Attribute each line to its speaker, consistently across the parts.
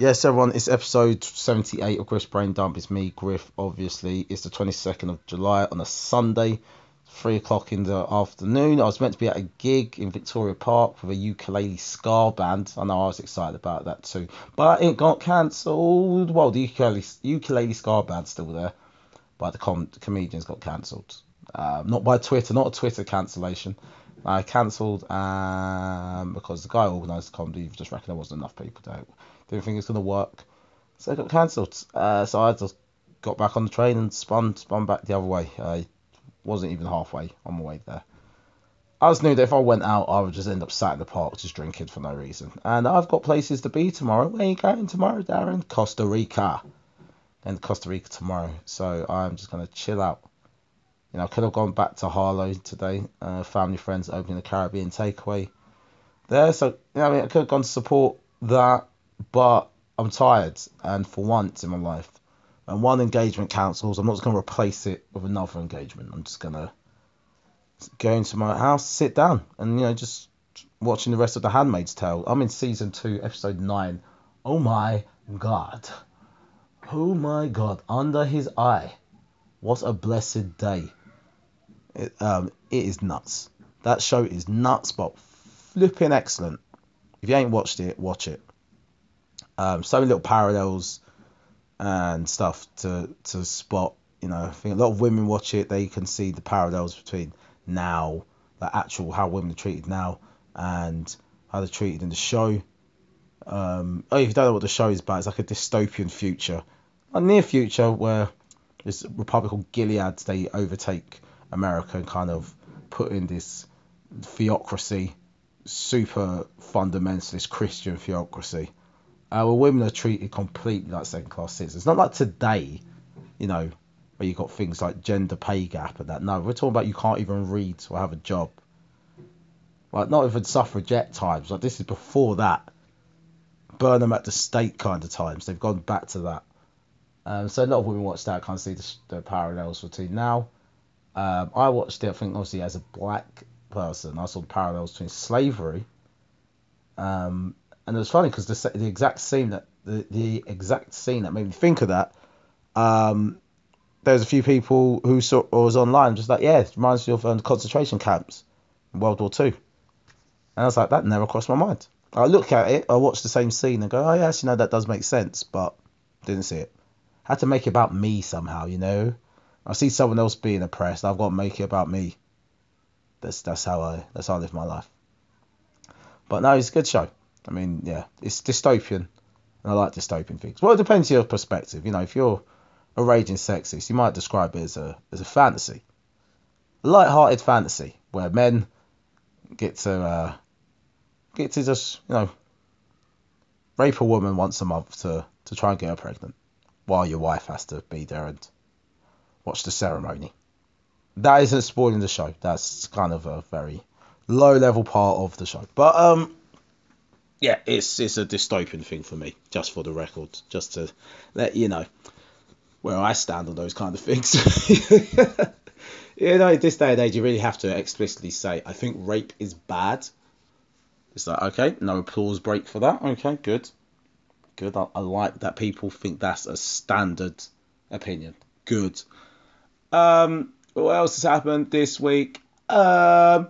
Speaker 1: Yes, everyone, it's episode 78 of Griff's Brain Dump. It's me, Griff, obviously. It's the 22nd of July on a Sunday, 3 o'clock in the afternoon. I was meant to be at a gig in Victoria Park with a ukulele ska band. I know I was excited about that too. But it got cancelled. Well, the ukulele, ukulele ska band's still there, but the, com- the comedians got cancelled. Um, not by Twitter, not a Twitter cancellation. I cancelled um, because the guy organised the comedy just reckoned there wasn't enough people there didn't think it was to work. So it got cancelled. Uh, so I just got back on the train and spun spun back the other way. I wasn't even halfway on my way there. I just knew that if I went out, I would just end up sat in the park just drinking for no reason. And I've got places to be tomorrow. Where are you going tomorrow, Darren? Costa Rica. And Costa Rica tomorrow. So I'm just going to chill out. You know, I could have gone back to Harlow today. Uh, family friends opening a Caribbean takeaway there. So, you know, I mean, I could have gone to support that but I'm tired, and for once in my life, and one engagement cancels, I'm not just going to replace it with another engagement. I'm just going to go into my house, sit down, and you know, just watching the rest of The Handmaid's Tale. I'm in season two, episode nine. Oh my god. Oh my god. Under his eye. What a blessed day. It, um, it is nuts. That show is nuts, but flipping excellent. If you ain't watched it, watch it. Um, so many little parallels and stuff to to spot. You know, I think a lot of women watch it. They can see the parallels between now, the actual how women are treated now, and how they're treated in the show. Um, oh, if you don't know what the show is about, it's like a dystopian future, a near future where this republic called Gilead they overtake America and kind of put in this theocracy, super fundamentalist Christian theocracy our women are treated completely like second class citizens. It's not like today, you know, where you've got things like gender pay gap and that. No, we're talking about you can't even read or have a job. Like, not even suffragette times. Like, this is before that. Burn them at the stake kind of times. They've gone back to that. Um, so a lot of women watch that, kind of see the, the parallels between now. Um, I watched it, I think, obviously, as a black person. I saw the parallels between slavery um, and it was funny because the, the exact scene that the, the exact scene that made me think of that. Um, there's a few people who saw or was online just like, yeah, it reminds me of um, concentration camps in World War Two. And I was like, that never crossed my mind. I look at it, I watch the same scene and go, oh yes, you know that does make sense, but didn't see it. Had to make it about me somehow, you know. I see someone else being oppressed, I've got to make it about me. That's that's how I that's how I live my life. But no, it's a good show. I mean, yeah, it's dystopian, and I like dystopian things. Well, it depends on your perspective. You know, if you're a raging sexist, you might describe it as a as a fantasy, a light-hearted fantasy where men get to uh, get to just you know rape a woman once a month to to try and get her pregnant, while your wife has to be there and watch the ceremony. That isn't spoiling the show. That's kind of a very low level part of the show. But um yeah, it's it's a dystopian thing for me, just for the record, just to let you know where I stand on those kind of things. you know, this day and age, you really have to explicitly say, I think rape is bad. It's like, okay, no applause break for that. Okay, good. Good. I, I like that people think that's a standard opinion. Good. Um, what else has happened this week? Um,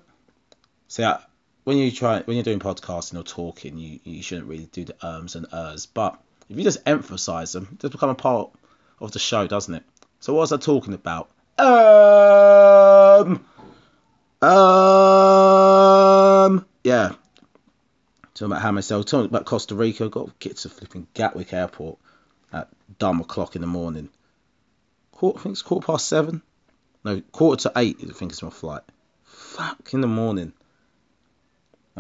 Speaker 1: so when you try when you're doing podcasting or talking, you you shouldn't really do the ums and ers. But if you just emphasize them, just become a part of the show, doesn't it? So what was I talking about? Um, um, yeah. Talking about how myself, talking about Costa Rica. Got get to flipping Gatwick Airport at dumb o'clock in the morning. Quarter, I think it's quarter past seven. No, quarter to eight. I think it's my flight. Fuck in the morning.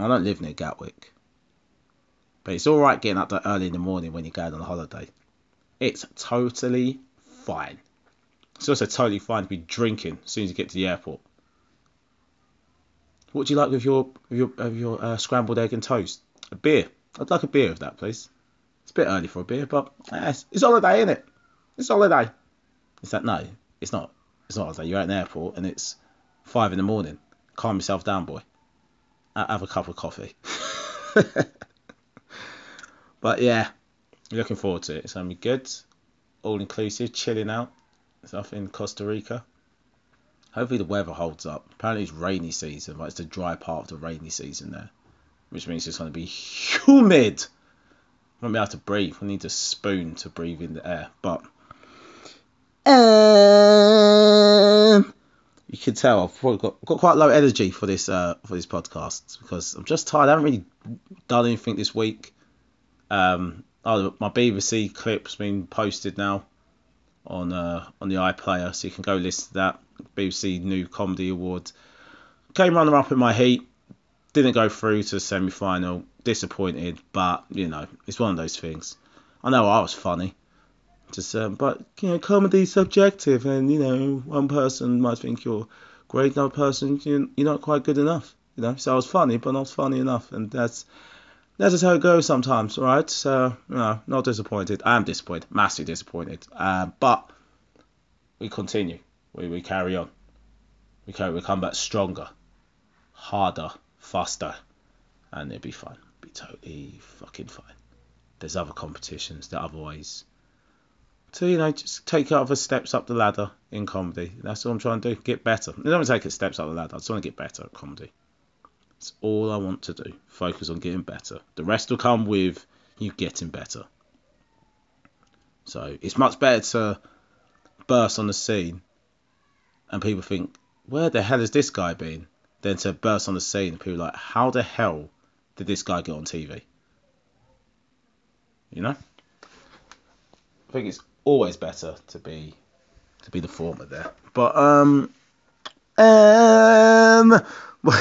Speaker 1: I don't live near Gatwick. But it's alright getting up that early in the morning when you're going on a holiday. It's totally fine. It's also totally fine to be drinking as soon as you get to the airport. What do you like with your with your, with your uh, scrambled egg and toast? A beer. I'd like a beer of that, please. It's a bit early for a beer, but eh, it's, it's holiday, isn't it? It's holiday. Is that no? It's not. It's not holiday. You're at an airport and it's five in the morning. Calm yourself down, boy have a cup of coffee. but yeah, looking forward to it. It's gonna be good, all inclusive, chilling out, stuff in Costa Rica. Hopefully the weather holds up. Apparently it's rainy season, but it's the dry part of the rainy season there, which means it's gonna be humid. I won't be able to breathe. I need a spoon to breathe in the air, but. Um, you can tell I've probably got, got quite low energy for this uh, for this podcast because I'm just tired. I haven't really done anything this week. Um, oh, my BBC clip's been posted now on uh, on the iPlayer, so you can go listen to that. BBC New Comedy Award came runner up in my heat. Didn't go through to the semi final. Disappointed, but you know it's one of those things. I know I was funny. But you know, comedy is subjective, and you know, one person might think you're great, another person you're, not quite good enough. You know, so I was funny, but not funny enough, and that's that's just how it goes sometimes, right? So, know, not disappointed. I am disappointed, massively disappointed. Uh, but we continue. We, we carry on. We carry, we come back stronger, harder, faster, and it'll be fine. It'll be totally fucking fine. There's other competitions that other ways to you know just take other steps up the ladder in comedy. That's what I'm trying to do. Get better. I don't take it steps up the ladder. I just want to get better at comedy. That's all I want to do. Focus on getting better. The rest will come with you getting better. So it's much better to burst on the scene and people think, where the hell has this guy been? Than to burst on the scene and people are like, how the hell did this guy get on TV? You know? I think it's always better to be to be the former there. But um um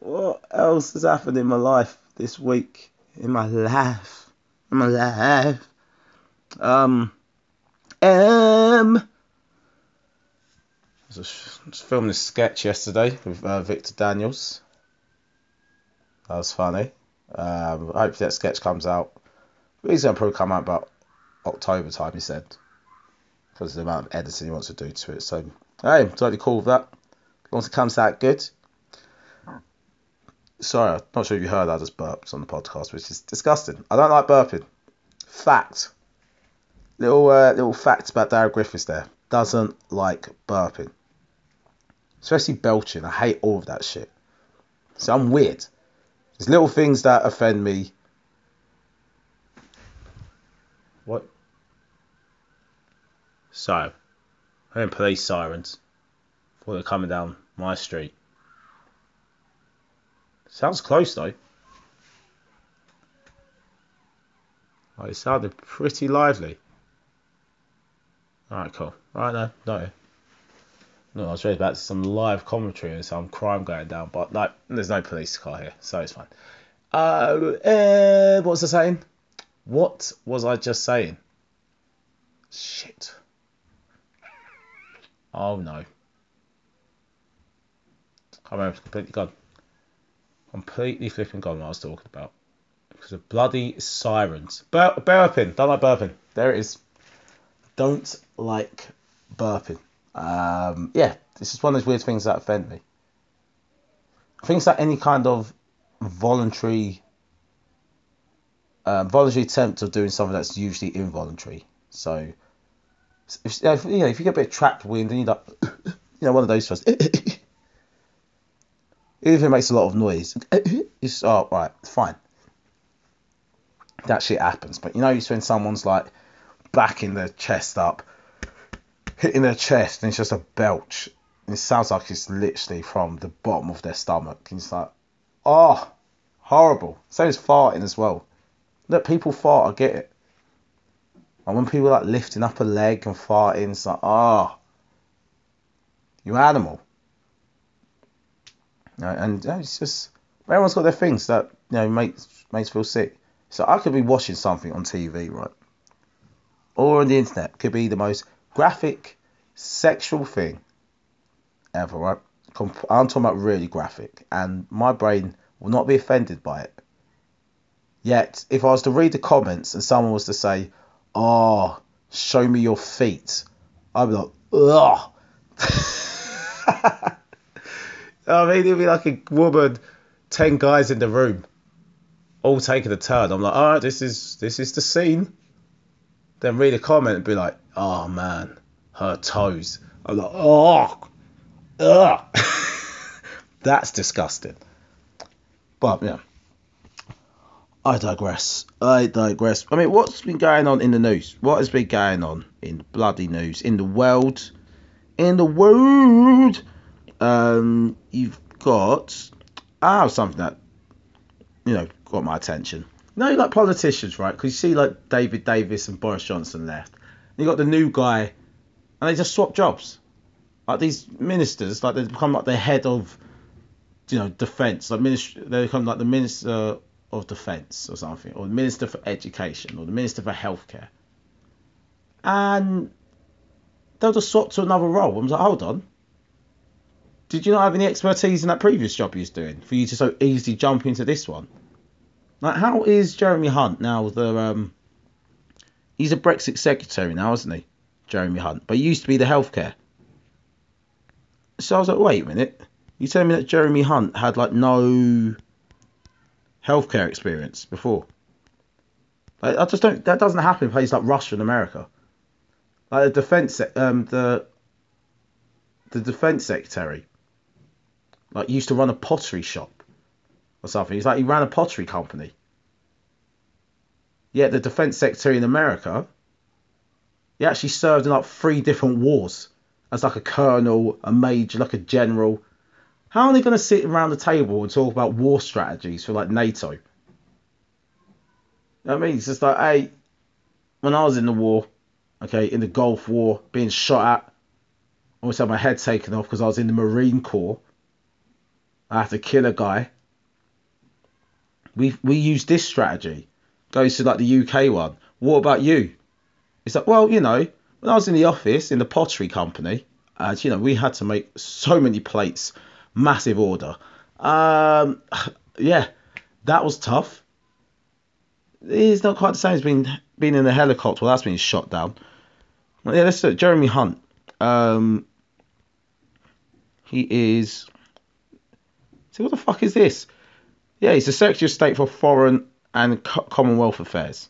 Speaker 1: what else has happened in my life this week? In my life. In my life. Um um I was filming a sketch yesterday with uh, Victor Daniels. That was funny. Um, I hope that sketch comes out Going to probably come out about October time, he said, because of the amount of editing he wants to do to it. So, hey, totally cool with that. As long as it comes out good. Sorry, I'm not sure if you heard I just burped on the podcast, which is disgusting. I don't like burping. Fact. Little uh, little fact about Darrell Griffiths there. Doesn't like burping. Especially belching. I hate all of that shit. So I'm weird. There's little things that offend me what? So, hearing police sirens. Thought they're coming down my street. Sounds close though. Oh, it sounded pretty lively. Alright, cool. Alright, no, no. No, I was ready about to some live commentary and some crime going down, but like, there's no police car here, so it's fine. Uh, uh what was I saying? What was I just saying? Shit. Oh no. I remember completely gone. Completely flipping gone what I was talking about. Because of bloody sirens. Bur- burping. Don't like burping. There it is. Don't like burping. Um, yeah, this is one of those weird things that offend me. Things like any kind of voluntary um, voluntary attempt of doing something that's usually involuntary. So, if, you know, if you get a bit trapped wind and you like, you know, one of those first, even if it makes a lot of noise, it's oh right, fine. That shit happens, but you know, it's when someone's like backing their chest up, hitting their chest, and it's just a belch. It sounds like it's literally from the bottom of their stomach. And it's like, oh, horrible. Same as farting as well. Look, people fart, I get it. And when people like lifting up a leg and farting, it's like, ah, oh, you animal. and you know, it's just everyone's got their things that you know makes makes feel sick. So I could be watching something on TV, right, or on the internet. Could be the most graphic, sexual thing ever, right? I'm talking about really graphic, and my brain will not be offended by it. Yet, if I was to read the comments and someone was to say, "Oh, show me your feet," I'd be like, "Ugh." I mean, it'd be like a woman, ten guys in the room. all taking a turn. I'm like, all right, this is this is the scene. Then read a comment and be like, oh man, her toes. I'm like, oh, ugh. That's disgusting. But yeah. I digress. I digress. I mean, what's been going on in the news? What has been going on in bloody news in the world? In the world, um, you've got ah something that you know got my attention. You know, like politicians, right? Because you see, like David Davis and Boris Johnson left. And you got the new guy, and they just swap jobs. Like these ministers, like they become like the head of, you know, defense. Like minister, they become like the minister of defense or something, or the minister for education, or the minister for healthcare. And they'll just swap to another role. I was like, hold on. Did you not have any expertise in that previous job you was doing for you to so easily jump into this one? Like, how is Jeremy Hunt now the um? He's a Brexit secretary now, isn't he? Jeremy Hunt, but he used to be the healthcare. So I was like, wait a minute. You telling me that Jeremy Hunt had like no healthcare experience before? Like, I just don't. That doesn't happen in places like Russia and America. Like the defense, um, the the defense secretary, like used to run a pottery shop or something. He's like he ran a pottery company. Yet the defense secretary in America, he actually served in like three different wars as like a colonel, a major, like a general. How are they going to sit around the table and talk about war strategies for like NATO? You know I mean, it's just like, hey, when I was in the war, okay, in the Gulf War, being shot at, I always had my head taken off because I was in the Marine Corps. I had to kill a guy. We we use this strategy. Goes to like the UK one. What about you? It's like, well, you know, when I was in the office in the pottery company, and you know, we had to make so many plates, massive order. Um, yeah, that was tough. It's not quite the same as being being in a helicopter. Well, that's been shot down. Well, yeah, let's do Jeremy Hunt. Um, he is. So what the fuck is this? Yeah, he's the Secretary of State for Foreign and Commonwealth Affairs.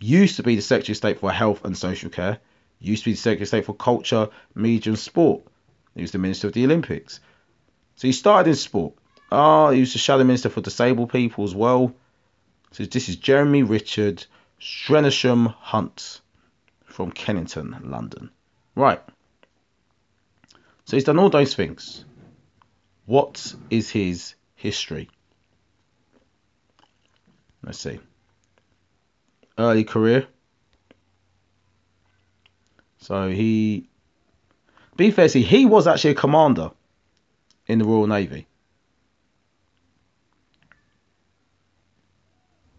Speaker 1: Used to be the Secretary of State for Health and Social Care. Used to be the Secretary of State for Culture, Media and Sport. He was the Minister of the Olympics. So he started in sport. Oh, he was the Shadow Minister for Disabled People as well. So this is Jeremy Richard Strensham Hunt from Kennington, London. Right. So he's done all those things. What is his history? Let's see. Early career. So he, be fair, see, he was actually a commander in the Royal Navy.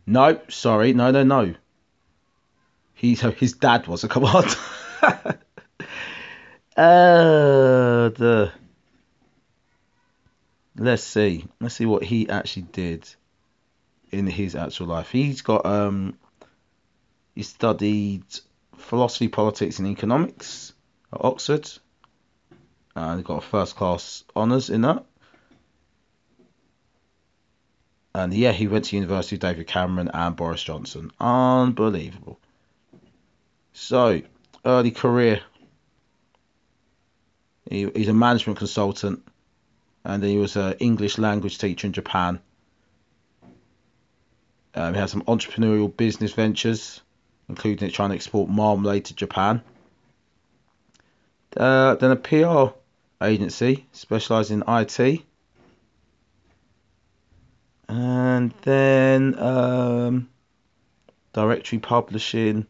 Speaker 1: No, sorry, no, no, no. He, his dad was a commander. uh, the. Let's see. Let's see what he actually did in his actual life. He's got um he studied philosophy, politics, and economics at Oxford. And he got a first class honours in that. And yeah, he went to University of David Cameron and Boris Johnson. Unbelievable. So, early career. He, he's a management consultant. And then he was an English language teacher in Japan. Um, he had some entrepreneurial business ventures, including trying to export marmalade to Japan. Uh, then a PR agency specialising in IT. And then um, directory publishing.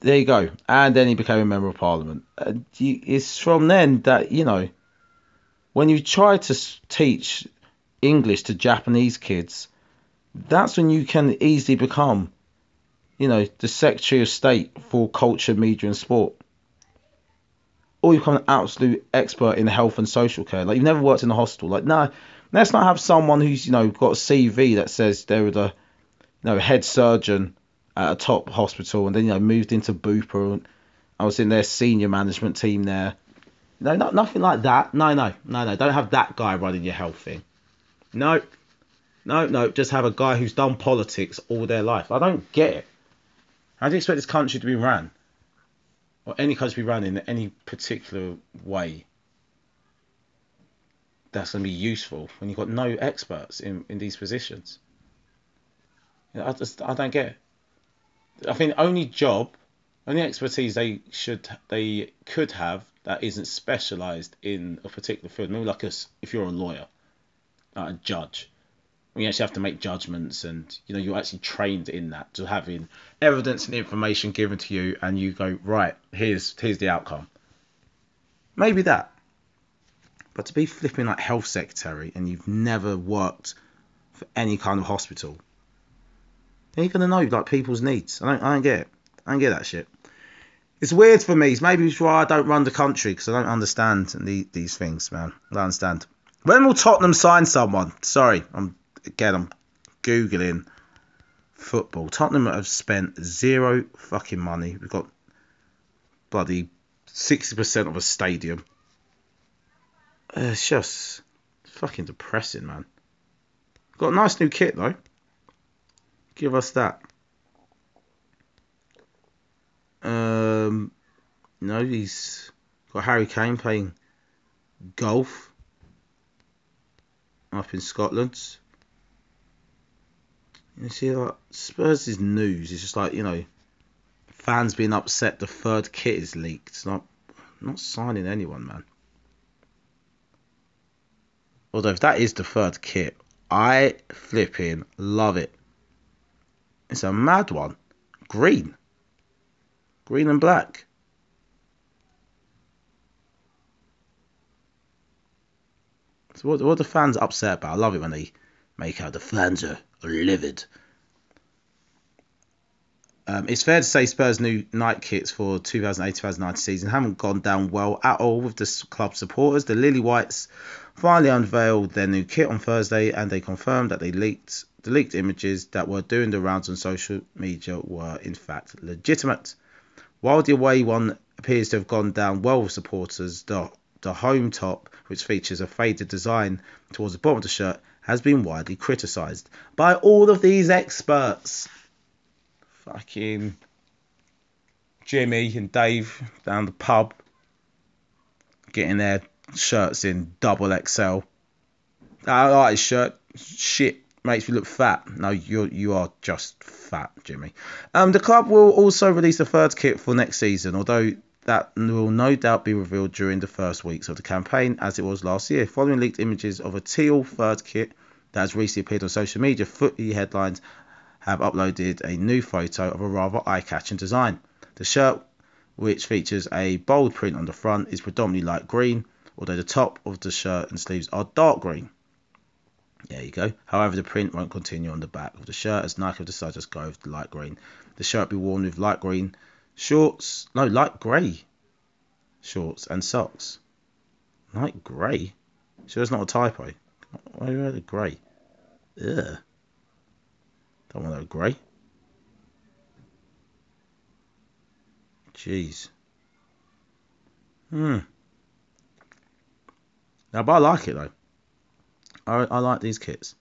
Speaker 1: There you go. And then he became a member of parliament. And it's from then that, you know, when you try to teach English to Japanese kids, that's when you can easily become, you know, the Secretary of State for Culture, Media and Sport. Or you become an absolute expert in health and social care. Like you've never worked in a hospital. Like no, let's not have someone who's you know got a CV that says they were the, you know, head surgeon at a top hospital and then you know moved into Bupa and I was in their senior management team there. No, not nothing like that. No, no, no, no. Don't have that guy running your health thing. No, no, no. Just have a guy who's done politics all their life. I don't get it. How do you expect this country to be ran? Or any country to be run in any particular way that's going to be useful when you've got no experts in, in these positions? You know, I just I don't get it. I think only job, only expertise they should they could have that isn't specialised in a particular field, maybe like us if you're a lawyer, like a judge, you actually have to make judgments and you know you're actually trained in that to having evidence and information given to you and you go right here's here's the outcome maybe that but to be flipping like health secretary and you've never worked for any kind of hospital then you're gonna know like people's needs i don't i don't get it i don't get that shit it's weird for me. It's maybe it's why I don't run the country because I don't understand the, these things, man. I don't understand. When will Tottenham sign someone? Sorry, I'm again, I'm googling football. Tottenham have spent zero fucking money. We've got bloody sixty percent of a stadium. Uh, it's just fucking depressing, man. Got a nice new kit though. Give us that. Um, no, he's got Harry Kane playing golf up in Scotland. You see, like Spurs' is news is just like you know, fans being upset. The third kit is leaked. It's not not signing anyone, man. Although if that is the third kit, I flipping love it. It's a mad one. Green. Green and black. So what, what are the fans upset about? I love it when they make out the fans are livid. Um, it's fair to say Spurs' new Nike kits for 2008-2009 season haven't gone down well at all with the club supporters. The Lily Whites finally unveiled their new kit on Thursday, and they confirmed that they leaked the leaked images that were doing the rounds on social media were in fact legitimate. While the away one appears to have gone down well with supporters, the the home top, which features a faded design towards the bottom of the shirt, has been widely criticised by all of these experts. Fucking Jimmy and Dave down the pub getting their shirts in double XL. I like his shirt. Shit makes me look fat. No, you you are just fat, Jimmy. Um, the club will also release a third kit for next season, although that will no doubt be revealed during the first weeks of the campaign, as it was last year. Following leaked images of a teal third kit that has recently appeared on social media, footy headlines have uploaded a new photo of a rather eye-catching design. The shirt, which features a bold print on the front, is predominantly light green, although the top of the shirt and sleeves are dark green. There you go. However, the print won't continue on the back of the shirt as Nike have decided to go with light green. The shirt will be worn with light green shorts, no, light grey shorts and socks. Light grey? Sure, it's not a typo. Why are you grey? Ugh. Don't want to grey. Jeez. Hmm. Now, but I like it though. I, I like these kits.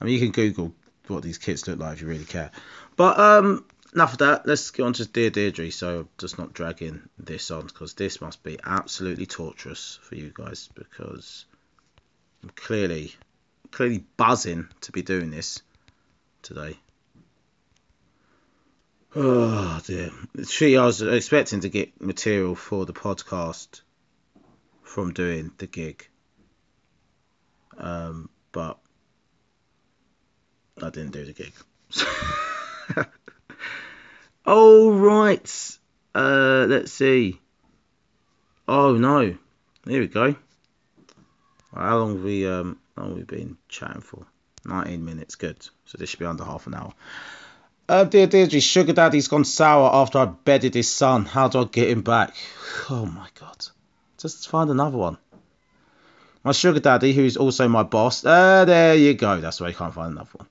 Speaker 1: I mean, you can Google what these kits look like if you really care. But um, enough of that. Let's get on to Dear Deirdre. So just not dragging this on because this must be absolutely torturous for you guys because I'm clearly, clearly buzzing to be doing this today. Oh dear. She, I was expecting to get material for the podcast from doing the gig. Um, but I didn't do the gig. oh right. Uh, let's see. Oh no. Here we go. How long have we um how long have we been chatting for? 19 minutes. Good. So this should be under half an hour. Uh, dear Deirdre, Sugar Daddy's gone sour after I bedded his son. How do I get him back? Oh my god. Just find another one. My sugar daddy, who's also my boss, uh, there you go. That's why you can't find another one.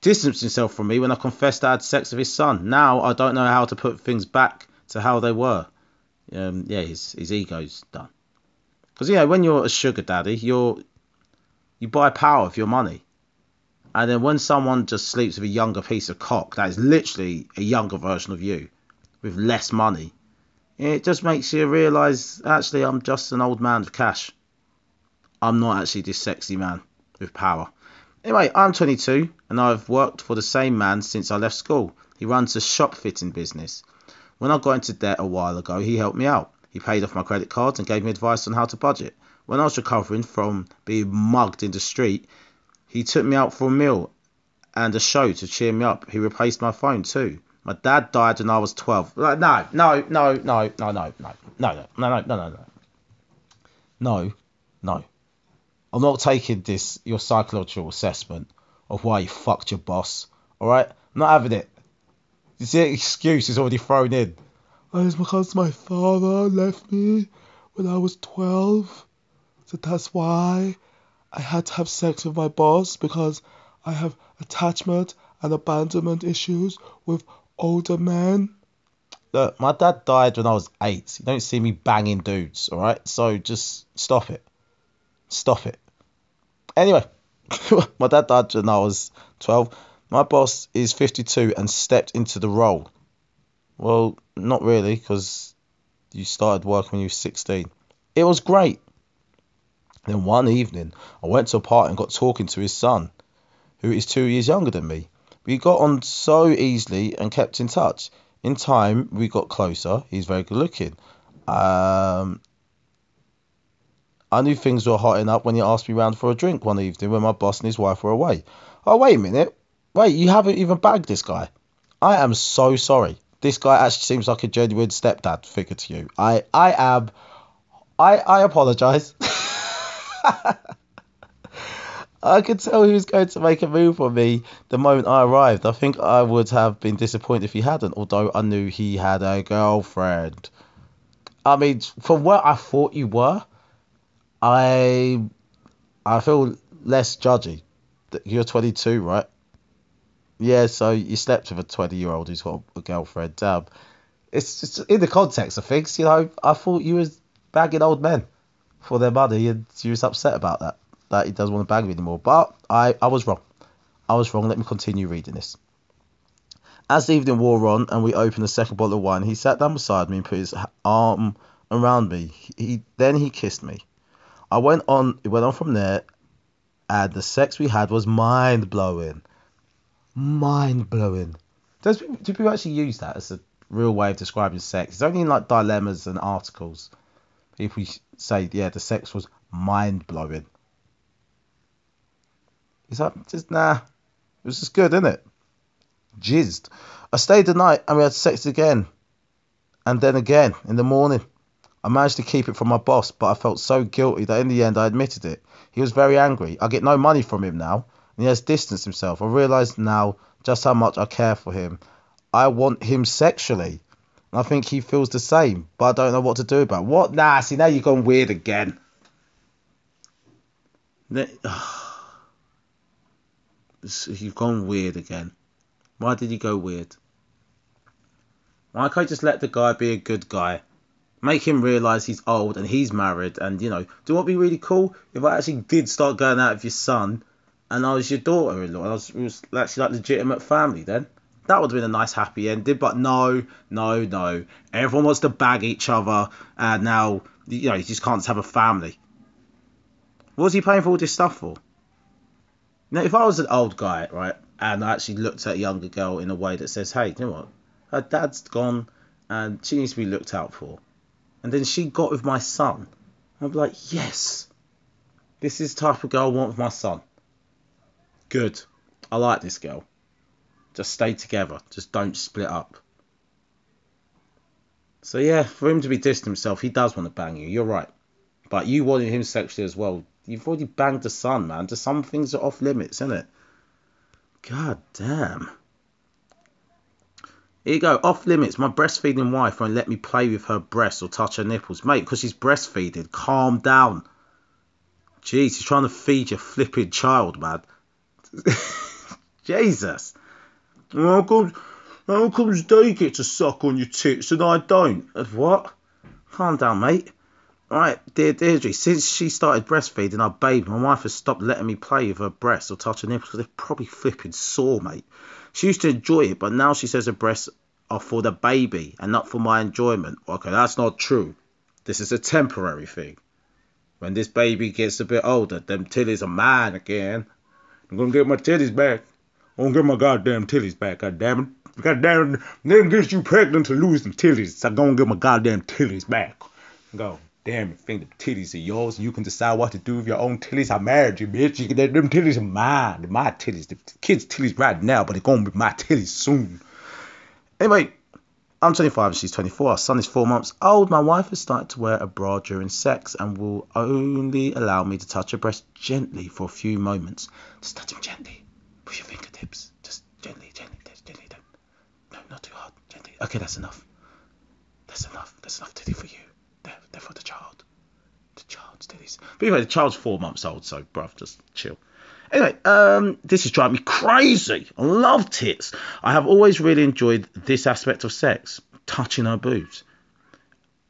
Speaker 1: Distanced himself from me when I confessed I had sex with his son. Now I don't know how to put things back to how they were. Um, yeah, his his ego's done. Because you know, when you're a sugar daddy, you're You buy power with your money. And then when someone just sleeps with a younger piece of cock, that is literally a younger version of you with less money, it just makes you realise actually, I'm just an old man with cash. I'm not actually this sexy man with power. Anyway, I'm 22 and I've worked for the same man since I left school. He runs a shop fitting business. When I got into debt a while ago, he helped me out. He paid off my credit cards and gave me advice on how to budget. When I was recovering from being mugged in the street, he took me out for a meal and a show to cheer me up. He replaced my phone too. My dad died when I was 12. Like, no, no, no, no, no, no, no, no, no, no, no, no, no, no. No, no. I'm not taking this, your psychological assessment of why you fucked your boss. Alright? I'm not having it. You see, the excuse is already thrown in.
Speaker 2: Oh, it's because my father left me when I was 12. So that's why I had to have sex with my boss because I have attachment and abandonment issues with older men.
Speaker 1: Look, my dad died when I was eight. You don't see me banging dudes, alright? So just stop it. Stop it. Anyway, my dad died when I was 12. My boss is 52 and stepped into the role. Well, not really, because you started working when you were 16. It was great. Then one evening, I went to a party and got talking to his son, who is two years younger than me. We got on so easily and kept in touch. In time, we got closer. He's very good looking. Um, I knew things were hotting up when he asked me round for a drink one evening when my boss and his wife were away. Oh, wait a minute. Wait, you haven't even bagged this guy. I am so sorry. This guy actually seems like a genuine stepdad figure to you. I, I am. I, I apologise. I could tell he was going to make a move on me the moment I arrived. I think I would have been disappointed if he hadn't, although I knew he had a girlfriend. I mean, from where I thought you were, I I feel less judgy. You're 22, right? Yeah, so you slept with a 20 year old who's got a girlfriend. Damn. It's just in the context of things, you know, I thought you was bagging old men for their money and you was upset about that, that he doesn't want to bag me anymore. But I, I was wrong. I was wrong. Let me continue reading this. As the evening wore on and we opened the second bottle of wine, he sat down beside me and put his arm around me. He Then he kissed me. I went on, it went on from there, and the sex we had was mind blowing. Mind blowing. Does do people actually use that as a real way of describing sex? It's only in like dilemmas and articles. If we say, yeah, the sex was mind blowing. Is that just nah? It was just good, isn't it? Jizzed. I stayed the night and we had sex again, and then again in the morning. I managed to keep it from my boss, but I felt so guilty that in the end I admitted it. He was very angry. I get no money from him now, and he has distanced himself. I realise now just how much I care for him. I want him sexually. I think he feels the same, but I don't know what to do about it. What? Nah, see, now you've gone weird again. You've gone weird again. Why did you go weird? Why can't you just let the guy be a good guy? Make him realise he's old and he's married, and you know, do what be really cool if I actually did start going out with your son, and I was your daughter-in-law, and I was, was actually like legitimate family then. That would have been a nice happy ending, but no, no, no. Everyone wants to bag each other, and now you know you just can't have a family. what was he paying for all this stuff for? Now, if I was an old guy, right, and I actually looked at a younger girl in a way that says, hey, you know what? Her dad's gone and she needs to be looked out for. And then she got with my son. I'm like, yes, this is the type of girl I want with my son. Good. I like this girl. Just stay together. Just don't split up. So yeah, for him to be dissing himself, he does want to bang you. You're right. But you wanted him sexually as well. You've already banged the son, man. Just some things are off limits, isn't it? God damn. Here you go, off limits. My breastfeeding wife won't let me play with her breasts or touch her nipples. Mate, because she's breastfeeding. Calm down. Jeez, she's trying to feed your flipping child, man. Jesus. How comes, how comes they get to suck on your tits and I don't? What? Calm down, mate. Right, dear Deirdre, since she started breastfeeding our baby, my wife has stopped letting me play with her breasts or touch her nipples because they're probably flipping sore, mate. She used to enjoy it, but now she says her breasts are for the baby and not for my enjoyment. Okay, that's not true. This is a temporary thing. When this baby gets a bit older, them titties are mine again. I'm gonna get my titties back. I'm gonna get my goddamn titties back, God damn it. God damn it. Nothing gets you pregnant to lose them titties. I'm gonna get my goddamn titties back. Go. Damn, the titties are yours you can decide what to do with your own titties. I married you, bitch. You can, them titties are mine. My titties. The kids' titties right now, but they're gonna be my titties soon. Anyway, I'm 25 and she's 24. Our son is four months old. My wife has started to wear a bra during sex and will only allow me to touch her breast gently for a few moments. Just touch them gently with your fingertips. Just gently, gently, gently. Don't, no, not too hard. Gently. Okay, that's enough. That's enough. That's enough titty for you. They're, for the child. The child's titties. But anyway, the child's four months old, so bruv, just chill. Anyway, um, this is driving me crazy. I love tits. I have always really enjoyed this aspect of sex, touching her boobs.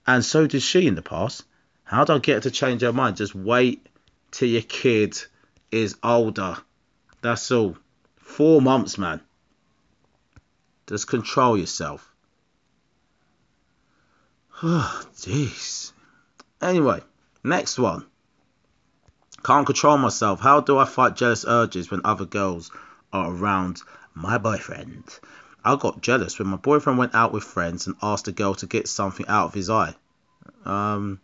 Speaker 1: And so did she in the past. How do I get her to change her mind? Just wait till your kid is older. That's all. Four months, man. Just control yourself. Oh, jeez. Anyway, next one. Can't control myself. How do I fight jealous urges when other girls are around my boyfriend? I got jealous when my boyfriend went out with friends and asked a girl to get something out of his eye. Um,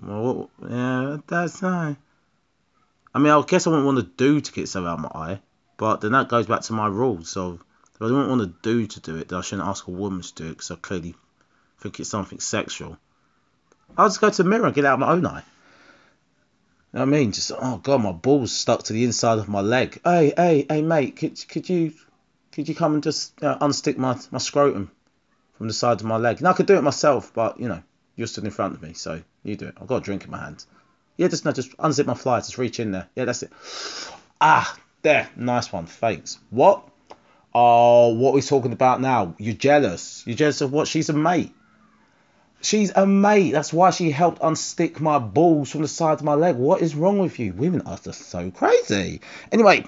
Speaker 1: well, yeah, that's nice. I mean, I guess I wouldn't want to do to get something out of my eye, but then that goes back to my rules. So if I don't want to do to do it, then I shouldn't ask a woman to do it because I clearly think it's something sexual. I'll just go to the mirror and get out of my own eye. You know what I mean? Just oh god, my balls stuck to the inside of my leg. Hey, hey, hey, mate, could could you could you come and just unstick my my scrotum from the side of my leg? Now I could do it myself, but you know you're stood in front of me, so you do it. I've got a drink in my hand. Yeah, just no, just unzip my fly, just reach in there. Yeah, that's it. Ah, there, nice one. Thanks. What? Oh, what are we talking about now? You're jealous. You're jealous of what? She's a mate. She's a mate. That's why she helped unstick my balls from the side of my leg. What is wrong with you? Women are just so crazy. Anyway,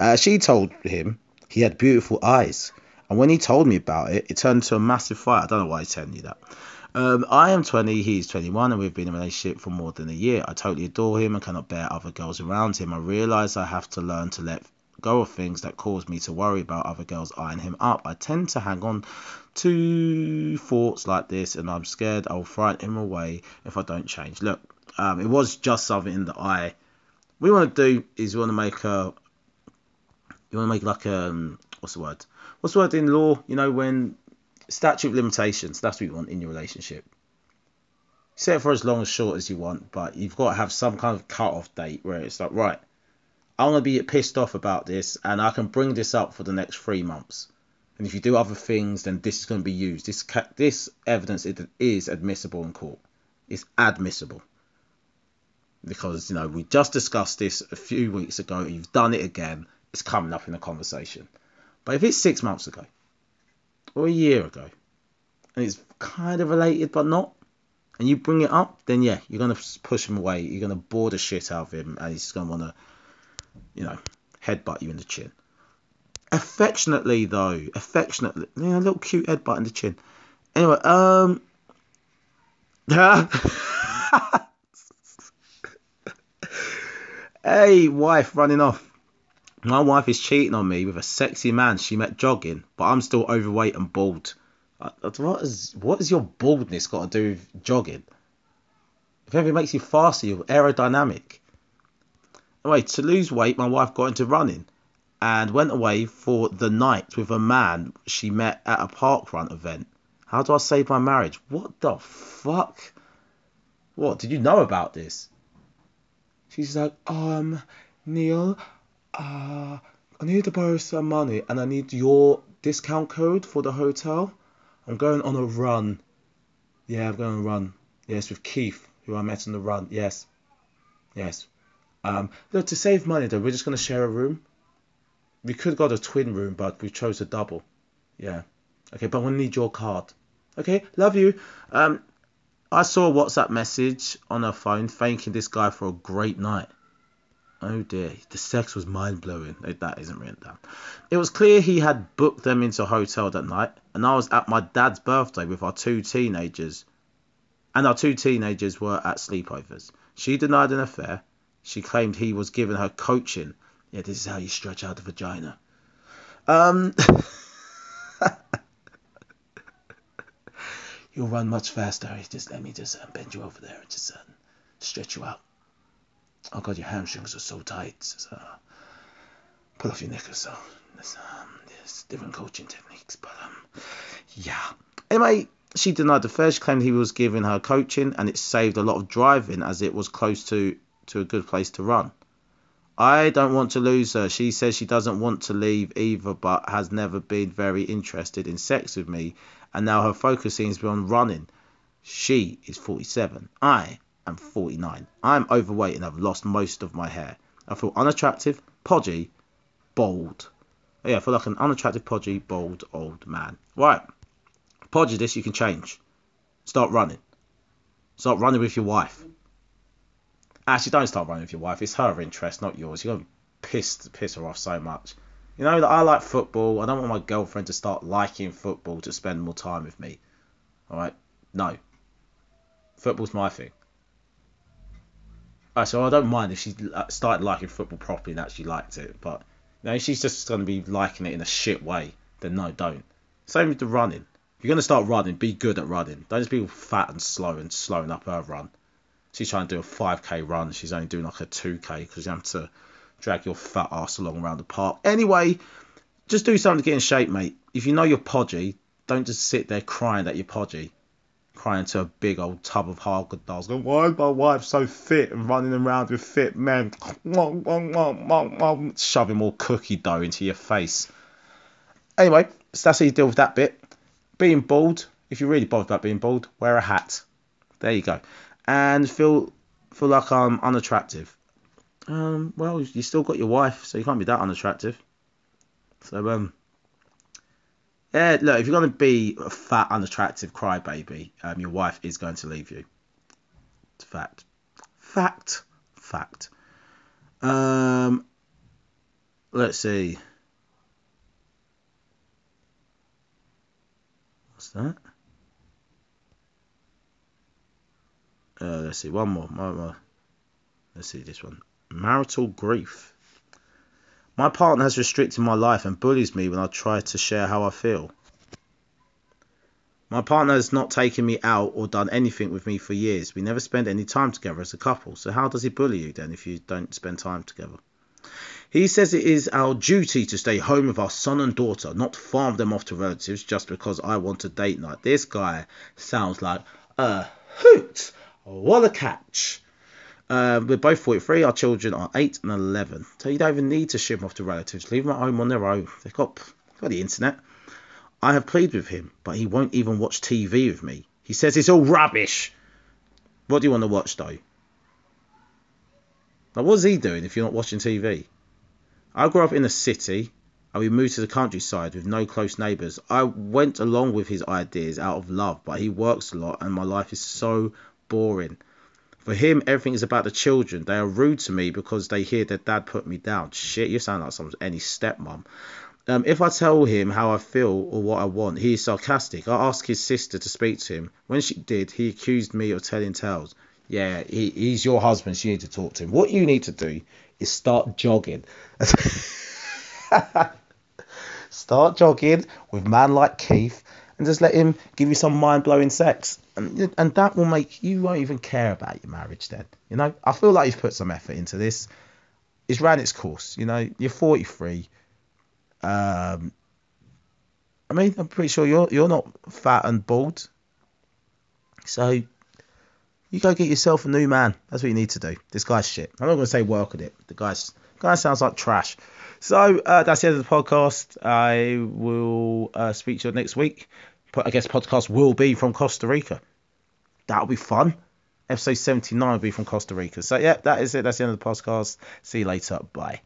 Speaker 1: uh, she told him he had beautiful eyes. And when he told me about it, it turned into a massive fight. I don't know why he's telling you that. Um, I am 20, he's 21, and we've been in a relationship for more than a year. I totally adore him and cannot bear other girls around him. I realise I have to learn to let go of things that cause me to worry about other girls eyeing him up. I tend to hang on to thoughts like this, and I'm scared I'll frighten him away if I don't change. Look, um, it was just something in the eye. What we want to do is we want to make a, you want to make like a, um, what's the word? What's the word in law? You know when statute of limitations. That's what you want in your relationship. Set it for as long as short as you want, but you've got to have some kind of cut-off date where it's like, right, I'm gonna be pissed off about this, and I can bring this up for the next three months. And if you do other things, then this is going to be used. This this evidence is admissible in court. It's admissible because you know we just discussed this a few weeks ago. You've done it again. It's coming up in the conversation. But if it's six months ago or a year ago, and it's kind of related but not, and you bring it up, then yeah, you're gonna push him away. You're gonna bore the shit out of him, and he's gonna wanna, you know, headbutt you in the chin. Affectionately though, affectionately, you know, a little cute head headbutt in the chin. Anyway, um, hey, wife running off. My wife is cheating on me with a sexy man she met jogging, but I'm still overweight and bald. Uh, what is your baldness got to do with jogging? If anything makes you faster, you're aerodynamic. Anyway, to lose weight, my wife got into running and went away for the night with a man she met at a parkrun event. How do I save my marriage? What the fuck? What did you know about this? She's like, um, Neil, uh, I need to borrow some money and I need your discount code for the hotel. I'm going on a run. Yeah, I'm going on a run. Yes, with Keith, who I met on the run. Yes. Yes. Um, look, to save money though, we're just going to share a room. We could got a twin room, but we chose a double. Yeah. Okay, but we need your card. Okay, love you. Um, I saw a WhatsApp message on her phone thanking this guy for a great night. Oh dear, the sex was mind blowing. That isn't written down. It was clear he had booked them into a hotel that night, and I was at my dad's birthday with our two teenagers. And our two teenagers were at sleepovers. She denied an affair. She claimed he was giving her coaching. Yeah, this is how you stretch out the vagina. Um. You'll run much faster. Just let me just uh, bend you over there and just uh, stretch you out. Oh God, your hamstrings are so tight. So, uh, pull off your knickers. So there's, um, there's different coaching techniques, but um, yeah. Anyway, she denied the first. She claimed he was giving her coaching, and it saved a lot of driving as it was close to to a good place to run. I don't want to lose her. She says she doesn't want to leave either, but has never been very interested in sex with me, and now her focus seems to be on running. She is 47. I am 49. I'm overweight and I've lost most of my hair. I feel unattractive, podgy, bald. Oh, yeah, I feel like an unattractive, podgy, bald old man. Right. Podgy this you can change. Start running. Start running with your wife. Actually, don't start running with your wife. It's her interest, not yours. You're going to piss, piss her off so much. You know that I like football. I don't want my girlfriend to start liking football to spend more time with me. All right? No. Football's my thing. Right, so I don't mind if she started liking football properly and actually liked it, but you know, she's just going to be liking it in a shit way. Then no, don't. Same with the running. If you're going to start running, be good at running. Don't just be fat and slow and slowing up her run. She's trying to do a 5k run. She's only doing like a 2k because you have to drag your fat ass along around the park. Anyway, just do something to get in shape, mate. If you know you're podgy, don't just sit there crying that you're podgy crying to a big old tub of Haagen Dazs, going, why is my wife so fit and running around with fit men? Shoving more cookie dough into your face. Anyway, so that's how you deal with that bit. Being bald, if you're really bothered about being bald, wear a hat. There you go. And feel feel like I'm unattractive. Um, well, you still got your wife, so you can't be that unattractive. So um, yeah, look, if you're to be a fat, unattractive crybaby, um, your wife is going to leave you. It's fact. Fact. Fact. Um, let's see. What's that? Uh, let's see, one more, one more. Let's see this one. Marital grief. My partner has restricted my life and bullies me when I try to share how I feel. My partner has not taken me out or done anything with me for years. We never spend any time together as a couple. So how does he bully you then if you don't spend time together? He says it is our duty to stay home with our son and daughter, not farm them off to relatives just because I want a date night. This guy sounds like a hoot. What a catch. Uh, we're both 43. Our children are 8 and 11. So you don't even need to ship them off to relatives. Leave them at home on their own. They've got, got the internet. I have played with him, but he won't even watch TV with me. He says it's all rubbish. What do you want to watch, though? Now, what's he doing if you're not watching TV? I grew up in a city and we moved to the countryside with no close neighbours. I went along with his ideas out of love, but he works a lot and my life is so boring. For him, everything is about the children. They are rude to me because they hear their dad put me down. Shit, you sound like some any stepmom. Um, if I tell him how I feel or what I want, he is sarcastic. I asked his sister to speak to him. When she did, he accused me of telling tales. Yeah, he, he's your husband, so you need to talk to him. What you need to do is start jogging. start jogging with man like Keith and just let him give you some mind blowing sex. And, and that will make you won't even care about your marriage then. You know, I feel like you've put some effort into this. It's ran its course. You know, you're 43. Um, I mean, I'm pretty sure you're you're not fat and bald. So you go get yourself a new man. That's what you need to do. This guy's shit. I'm not going to say work at it. The guy's guy sounds like trash. So uh, that's the end of the podcast. I will uh, speak to you next week. But I guess podcast will be from Costa Rica. That'll be fun. Episode 79 will be from Costa Rica. So yeah, that is it. That's the end of the podcast. See you later. Bye.